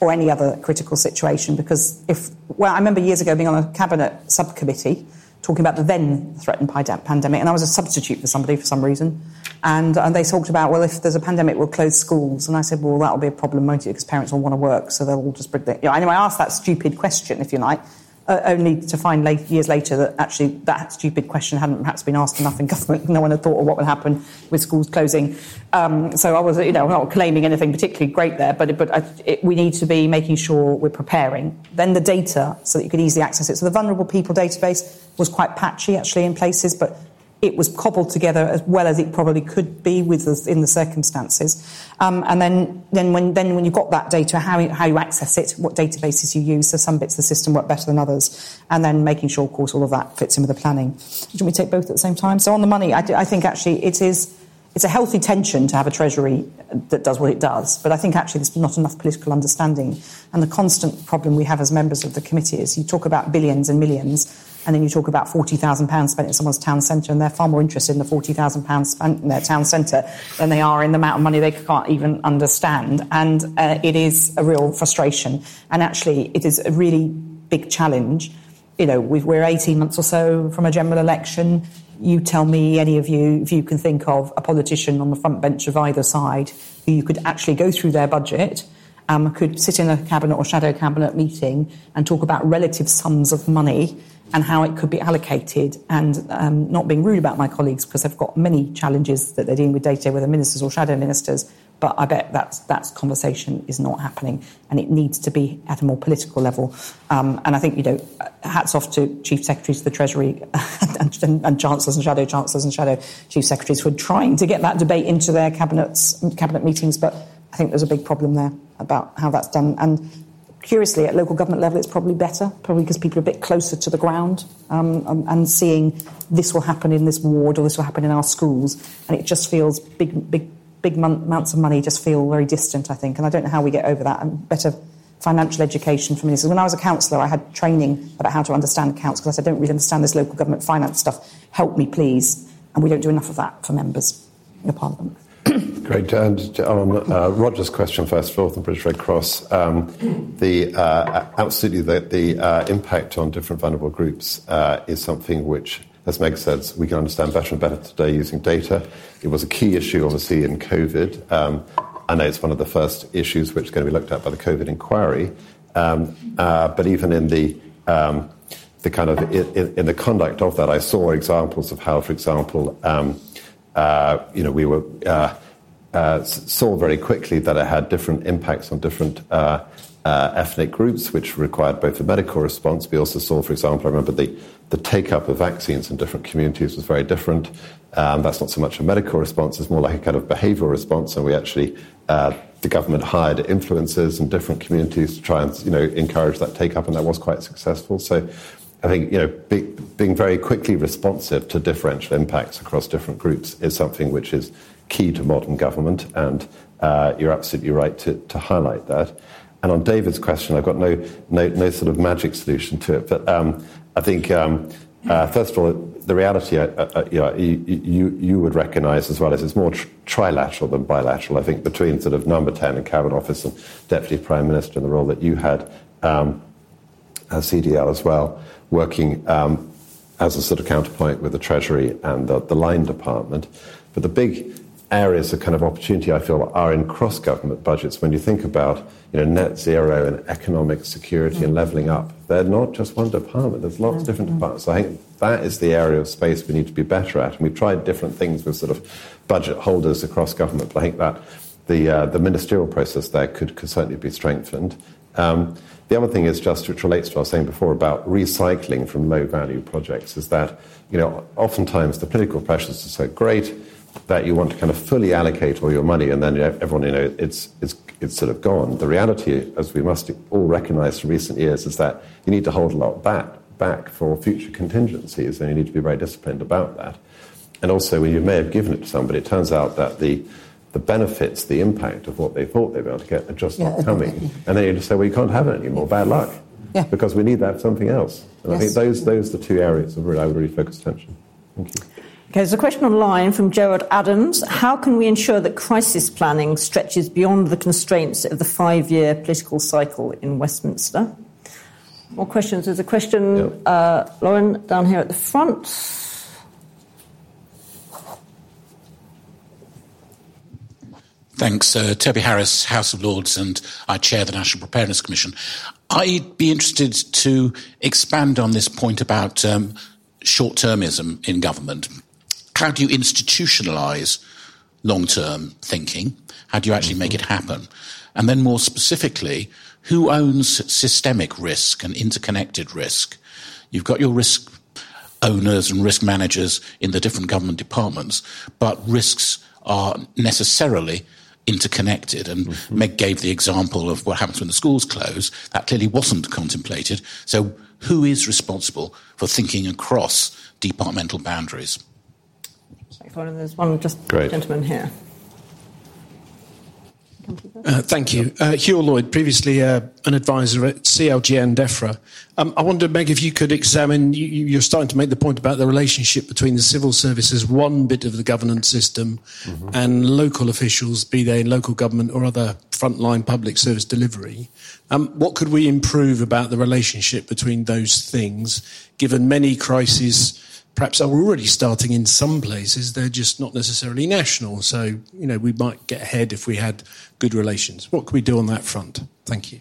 or any other critical situation. Because if, well, I remember years ago being on a cabinet subcommittee talking about the then threatened pandemic, and I was a substitute for somebody for some reason. And, and they talked about, well, if there's a pandemic, we'll close schools. And I said, well, that'll be a problem, won't it? Because parents will want to work, so they'll all just bring their. You know, anyway, I asked that stupid question, if you like uh, only to find late, years later that actually that stupid question hadn't perhaps been asked enough in government. No one had thought of what would happen with schools closing. Um, so I was, you know, not claiming anything particularly great there, but, but I, it, we need to be making sure we're preparing. Then the data, so that you could easily access it. So the vulnerable people database was quite patchy actually in places, but it was cobbled together as well as it probably could be with the, in the circumstances. Um, and then, then when then when you've got that data, how how you access it, what databases you use. So some bits of the system work better than others, and then making sure, of course, all of that fits in with the planning. Do we take both at the same time? So on the money, I, I think actually it is. It's a healthy tension to have a treasury that does what it does, but I think actually there's not enough political understanding. And the constant problem we have as members of the committee is you talk about billions and millions, and then you talk about £40,000 spent in someone's town centre, and they're far more interested in the £40,000 spent in their town centre than they are in the amount of money they can't even understand. And uh, it is a real frustration. And actually, it is a really big challenge. You know, we're 18 months or so from a general election. You tell me, any of you, if you can think of a politician on the front bench of either side who you could actually go through their budget um, could sit in a cabinet or shadow cabinet meeting and talk about relative sums of money and how it could be allocated, and um, not being rude about my colleagues because they've got many challenges that they're dealing with day to day, whether ministers or shadow ministers. But I bet that that conversation is not happening, and it needs to be at a more political level. Um, and I think you know, hats off to chief secretaries of the Treasury and, and, and, chancellors and shadow chancellors and shadow chief secretaries for trying to get that debate into their cabinets cabinet meetings. But I think there's a big problem there about how that's done. And curiously, at local government level, it's probably better, probably because people are a bit closer to the ground um, um, and seeing this will happen in this ward or this will happen in our schools. And it just feels big, big, big amounts of money just feel very distant, I think. And I don't know how we get over that. And better financial education for ministers. When I was a councillor, I had training about how to understand accounts because I said, I don't really understand this local government finance stuff. Help me, please. And we don't do enough of that for members in the Parliament. Great. On uh, Roger's question first of all, the British Red Cross, um, the uh, absolutely the, uh, impact on different vulnerable groups is something which, as Meg says, we can understand better and better today using data. It was a key issue, obviously, in COVID. Um, I know it's one of the first issues which is going to be looked at by the COVID inquiry. Um, but even in the um, the kind of in, in, the conduct of that, I saw examples of how, for example, um, you know, we were uh, saw very quickly that it had different impacts on different uh, uh, ethnic groups, which required both a medical response. We also saw, for example, I remember the, the take up of vaccines in different communities was very different. Um, that's not so much a medical response, it's more like a kind of behavioral response. And we actually, uh, the government hired influencers in different communities to try and you know, encourage that take up, and that was quite successful. So I think you know, be, being very quickly responsive to differential impacts across different groups is something which is key to modern government, and uh, you're absolutely right to, to highlight that. And on David's question, I've got no, no, no sort of magic solution to it, but um, I think, um, uh, first of all, the reality uh, uh, you, know, you, you, you, would recognise as well is it's more tr- trilateral than bilateral. I think between sort of number 10 and Cabinet Office and Deputy Prime Minister in the role that you had, um, as CDL as well, working um, as a sort of counterpoint with the Treasury and the, the line department. But the big areas of kind of opportunity I feel are in cross government budgets. When you think about you know, net zero and economic security and levelling up, they're not just one department, there's lots of different departments. So I think that is the area of space we need to be better at. And we've tried different things with sort of budget holders across government, but I think that the, uh, the ministerial process there could, could certainly be strengthened. Um, the other thing is just, which relates to what I was saying before about recycling from low value projects, is that, you know, oftentimes the political pressures are so great that you want to kind of fully allocate all your money and then everyone, you know, it's, it's, it's sort of gone. The reality, as we must all recognize from recent years, is that you need to hold a lot back, back for future contingencies and you need to be very disciplined about that. And also, when you may have given it to somebody, it turns out that the, the benefits, the impact of what they thought they'd be able to get are just yeah, not coming. And then you just say, well, you can't have it anymore, bad luck. Yeah. Because we need that something else. And yes. I think those, those are the two areas of where I would really focus attention. Thank you. Okay, there's a question online from Gerard Adams. How can we ensure that crisis planning stretches beyond the constraints of the five year political cycle in Westminster? More questions. There's a question, yep. uh, Lauren, down here at the front. Thanks. Uh, Toby Harris, House of Lords, and I chair the National Preparedness Commission. I'd be interested to expand on this point about um, short termism in government how do you institutionalize long term thinking? How do you actually make it happen? And then more specifically, who owns systemic risk and interconnected risk? You've got your risk owners and risk managers in the different government departments, but risks are necessarily interconnected. And mm-hmm. Meg gave the example of what happens when the schools close. That clearly wasn't contemplated. So who is responsible for thinking across departmental boundaries? And there's one just Great. gentleman here. Uh, thank you. Uh, Hugh Lloyd, previously uh, an advisor at CLG and DEFRA. Um, I wondered, Meg, if you could examine, you, are starting to make the point about the relationship between the civil service as one bit of the governance system mm-hmm. and local officials, be they in local government or other frontline public service delivery. Um, what could we improve about the relationship between those things, given many crises perhaps are already starting in some places. They're just not necessarily national. So, you know, we might get ahead if we had good relations. What can we do on that front? Thank you.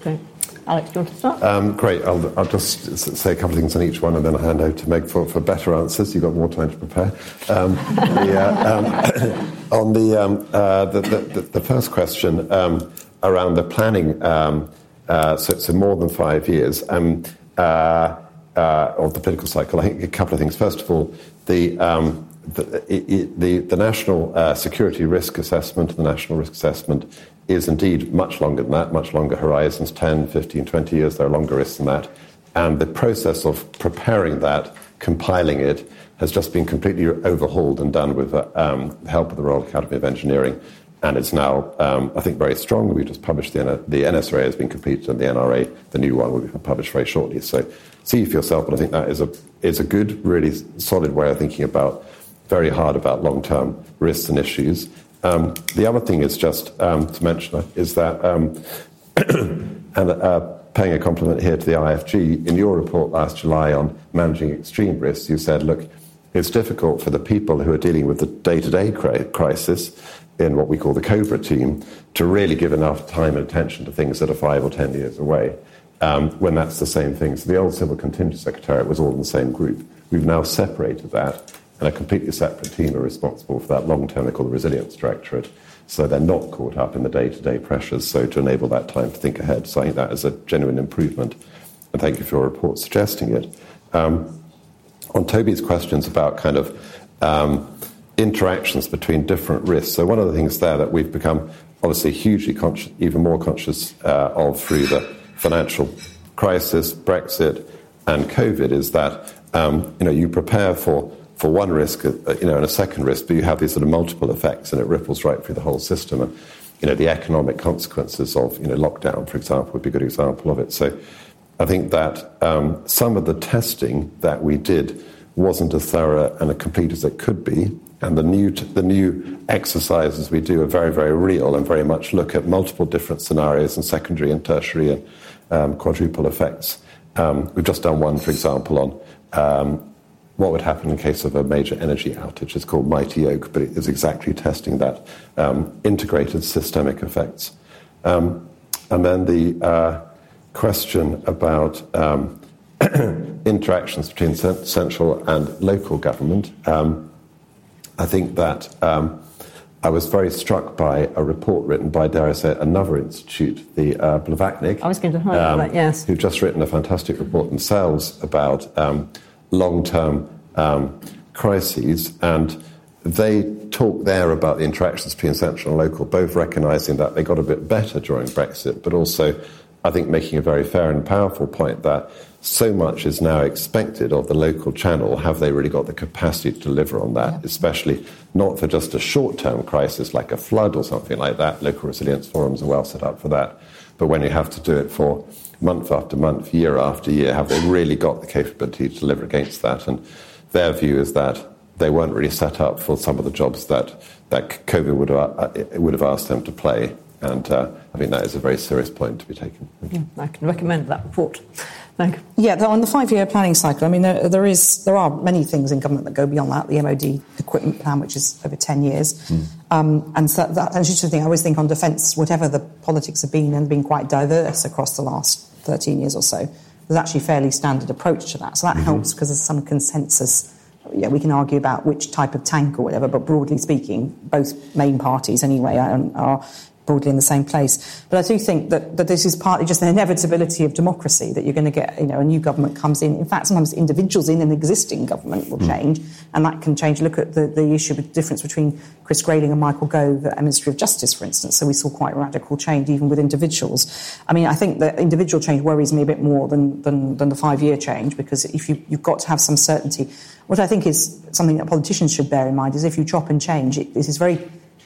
Okay. Alex, do you want to start? Um, great. I'll, I'll, just say a couple of things on each one and then I'll hand over to Meg for, for better answers. You've got more time to prepare. Um, the, uh, um, on the, um, uh, the, the, the, first question um, around the planning, um, uh, so, so more than five years. Uh, uh, of the political cycle, I think a couple of things. First of all, the um, the, it, the, the, national uh, security risk assessment, the national risk assessment, is indeed much longer than that, much longer horizons 10, 15, 20 years. There are longer risks than that. And the process of preparing that, compiling it, has just been completely overhauled and done with uh, um, the help of the Royal Academy of Engineering. And it's now, um, I think, very strong. We just published the, the NSRA has been completed, and the NRA, the new one, will be published very shortly. So see for yourself. But I think that is a is a good, really solid way of thinking about very hard about long term risks and issues. Um, the other thing is just um, to mention is that, um, and uh, paying a compliment here to the IFG, in your report last July on managing extreme risks, you said, look, it's difficult for the people who are dealing with the day to day crisis in what we call the COBRA team to really give enough time and attention to things that are five or ten years away um, when that's the same thing. So the old Civil Contingency Secretariat was all in the same group. We've now separated that, and a completely separate team are responsible for that long term, they call the Resilience Directorate. So they're not caught up in the day to day pressures, so to enable that time to think ahead. So I think that is a genuine improvement, and thank you for your report suggesting it. Um, on Toby's questions about kind of um, interactions between different risks. So one of the things there that we've become obviously hugely conscious, even more conscious uh, of through the financial crisis, Brexit, and COVID is that um, you know you prepare for for one risk, uh, you know, and a second risk, but you have these sort of multiple effects, and it ripples right through the whole system. And you know, the economic consequences of you know lockdown, for example, would be a good example of it. So I think that um, some of the testing that we did wasn't as thorough and as complete as it could be. And the new, t- the new exercises we do are very, very real and very much look at multiple different scenarios and secondary and tertiary and um, quadruple effects. Um, we've just done one, for example, on um, what would happen in case of a major energy outage. It's called Mighty Oak, but it is exactly testing that um, integrated systemic effects. Um, and then the uh, question about interactions between central and local government. I think that um, I was very struck by a report written by, dare I say, another institute, the uh, Blavatnik. I was going to highlight um, that, yes. Who've just written a fantastic report themselves about um, long term um, crises. And they talk there about the interactions between central and local, both recognizing that they got a bit better during Brexit, but also I think, making a very fair and powerful point that so much is now expected of the local channel. Have they really got the capacity to deliver on that? Yeah. Especially not for just a short term crisis like a flood or something like that. Local resilience forums are well set up for that. But when you have to do it for month after month, year after year, have they really got the capability to deliver against that? And their view is that they weren't really set up for some of the jobs that, that COVID would have, uh, would have asked them to play. And uh, I think that is a very serious point to be taken. Yeah, I can recommend that report. Thank Yeah, on the five-year planning cycle, I mean, there, there is there are many things in government that go beyond that. The MOD equipment plan, which is over ten years, mm. um, and so that, that's just the thing. I always think on defence, whatever the politics have been, and been quite diverse across the last thirteen years or so. There's actually a fairly standard approach to that, so that mm-hmm. helps because there's some consensus yeah, we can argue about which type of tank or whatever, but broadly speaking, both main parties anyway are, are broadly in the same place. But I do think that, that this is partly just the inevitability of democracy that you're going to get, you know, a new government comes in. In fact, sometimes individuals in an existing government will mm. change, and that can change. Look at the, the issue, the difference between Chris Grayling and Michael Gove at Ministry of Justice, for instance. So we saw quite radical change even with individuals. I mean, I think that individual change worries me a bit more than, than, than the five year change because if you, you've got to have some certainty. What I think is something that politicians should bear in mind is if you chop and change, it, is very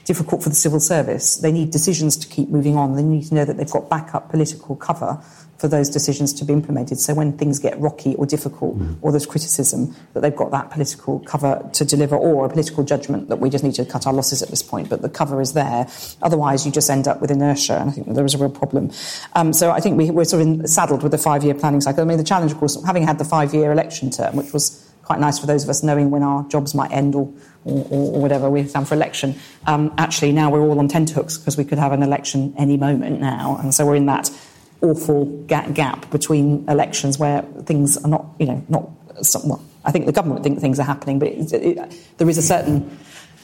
difficult for the civil service. They need decisions to keep moving on. They need to know that they've got backup political cover for those decisions to be implemented. So when things get rocky or difficult mm. or there's criticism, that they've got that political cover to deliver or a political judgment that we just need to cut our losses at this point. But the cover is there. Otherwise, you just end up with inertia. And I think there is a real problem. Um, so I think we, are sort of saddled with the five-year planning cycle. I mean, the challenge, of course, having had the five-year election term, which was quite nice for those of us knowing when our jobs might end or or, or, whatever we stand for election. Um, actually, now we're all on tenterhooks because we could have an election any moment now, and so we're in that awful gap between elections where things are not, you know, not. Well, I think the government think things are happening, but it, it, there is a certain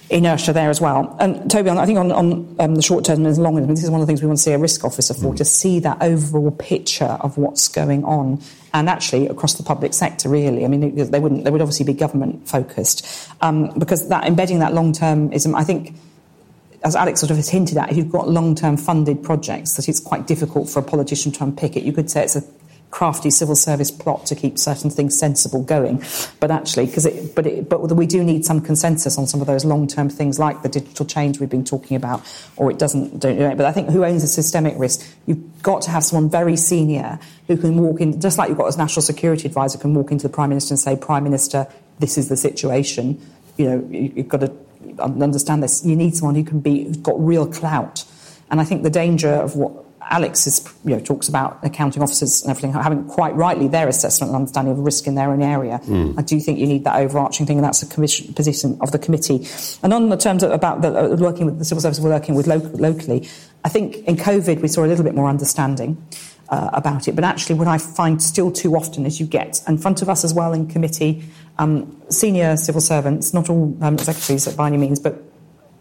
inertia there as well. And Toby, I think on, on um, the short term and the long term, this is one of the things we want to see a risk officer for, mm. to see that overall picture of what's going on. And actually, across the public sector, really, I mean, they wouldn't. They would obviously be government focused um, because that embedding that long termism, I think, as Alex sort of has hinted at, if you've got long term funded projects, that it's quite difficult for a politician to unpick it. You could say it's a crafty civil service plot to keep certain things sensible going. But actually, because it, but it, but we do need some consensus on some of those long-term things like the digital change we've been talking about, or it doesn't. Don't, but I think who owns the systemic risk? You've got to have someone very senior who can walk in, just like you've got a national security advisor can walk into the prime minister and say, Prime Minister, this is the situation. You know, you've got to understand this. You need someone who can be who's got real clout. And I think the danger of what Alex is, you know, talks about accounting officers and everything having quite rightly their assessment and understanding of risk in their own area. Mm. I do think you need that overarching thing, and that's a commission, position of the committee. And on the terms of, about the, uh, working with the civil service, working with lo- locally, I think in COVID we saw a little bit more understanding. Uh, about it, but actually, what I find still too often is you get in front of us as well in committee um, senior civil servants, not all um, secretaries by any means, but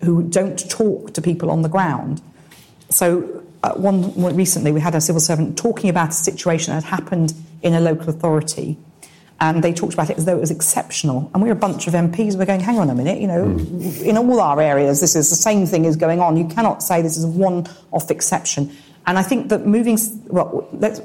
who don't talk to people on the ground. So uh, one, one, recently we had a civil servant talking about a situation that had happened in a local authority and they talked about it as though it was exceptional. And we're a bunch of MPs. We're going, hang on a minute, you know, mm. in all our areas, this is the same thing is going on. You cannot say this is a one-off exception. And I think that moving, well, let's,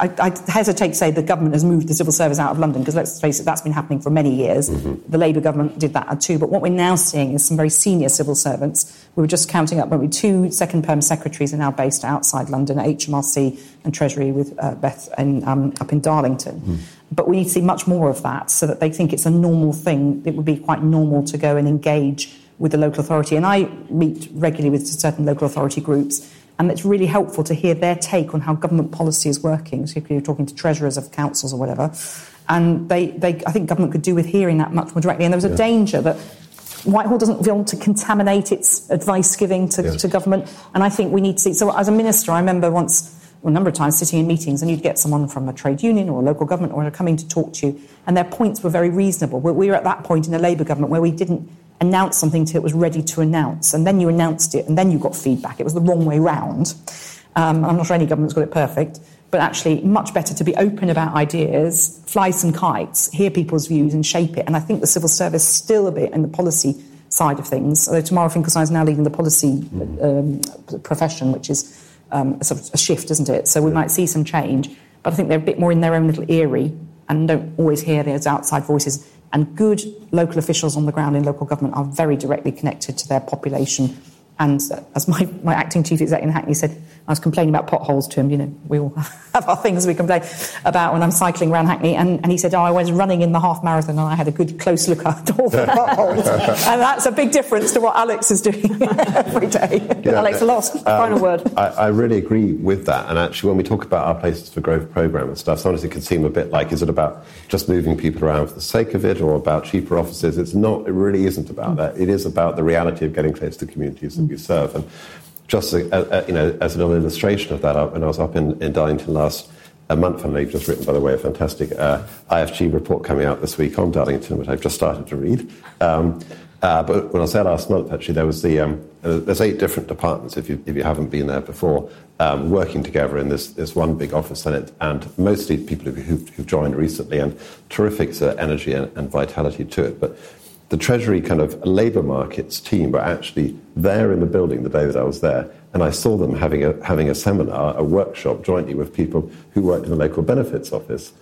I, I, hesitate to say the government has moved the civil service out of London because let's face it, that's been happening for many years. Mm-hmm. The Labour government did that too. But what we're now seeing is some very senior civil servants. We were just counting up, maybe two second perm secretaries are now based outside London at HMRC and Treasury with uh, Beth in, um, up in Darlington. Mm. But we need to see much more of that so that they think it's a normal thing. It would be quite normal to go and engage with the local authority. And I meet regularly with certain local authority groups and it's really helpful to hear their take on how government policy is working. So if you're talking to treasurers of councils or whatever, and they, they, I think government could do with hearing that much more directly. And there was a yeah. danger that Whitehall doesn't want to contaminate its advice giving to, yes. to government. And I think we need to see. So as a minister, I remember once, well, a number of times sitting in meetings, and you'd get someone from a trade union or a local government or coming to talk to you, and their points were very reasonable. We were at that point in a Labour government where we didn't announce something until it was ready to announce, and then you announced it, and then you got feedback. It was the wrong way round. Um, I'm not sure any government's got it perfect, but actually, much better to be open about ideas, fly some kites, hear people's views, and shape it. And I think the civil service is still a bit in the policy side of things. Although Tamara Finkelstein is now leading the policy um, profession, which is um, a, sort of a shift, isn't it? So we might see some change, but I think they're a bit more in their own little eyrie and don't always hear those outside voices. And good local officials on the ground in local government are very directly connected to their population. And as my, my acting chief executive in Hackney said, I was complaining about potholes to him. You know, we all have our things we complain about when I'm cycling around Hackney. And, and he said, Oh, I was running in the half marathon and I had a good close look at all the potholes. and that's a big difference to what Alex is doing every day. Yeah, Alex, last um, final word. I, I, really agree with that. And actually, when we talk about our Places for Growth program and stuff, sometimes it can seem a bit like, is it about just moving people around for the sake of it or about cheaper offices? It's not, it really isn't about mm. that. It is about the reality of getting close to communities that mm. we serve. And just a, a, you know, as an illustration of that, when I was up in, in Darlington last a month, and I've just written, by the way, a fantastic uh, IFG report coming out this week on Darlington, which I've just started to read. Um, uh, but when I was there last month, actually, there was the um, there's eight different departments if you if you haven't been there before, um, working together in this this one big office, and it and mostly people who've, who've joined recently, and terrific uh, energy and, and vitality to it. But the Treasury kind of labour markets team were actually there in the building the day that I was there, and I saw them having a, having a seminar, a workshop jointly with people who worked in the local benefits office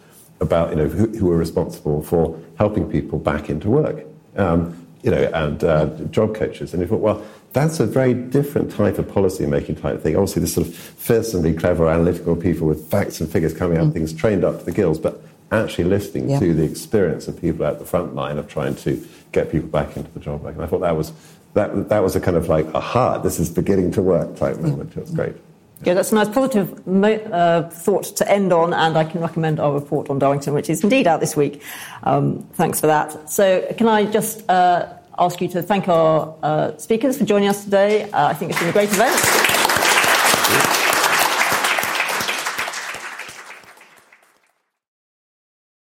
about, you know, who, who were responsible for helping people back into work, um, you know, and uh, job coaches. And you thought, well, that's a very different type of policy making type thing. Obviously, this sort of fearsomely clever analytical people with facts and figures coming out, mm. things trained up to the gills, but actually listening yeah. to the experience of people at the front line of trying to get people back into the job. And I thought that was that that was a kind of like aha, this is beginning to work type moment. It was great. Yeah, that's a nice positive uh, thought to end on, and I can recommend our report on Darlington, which is indeed out this week. Um, thanks for that. So, can I just uh, ask you to thank our uh, speakers for joining us today? Uh, I think it's been a great event.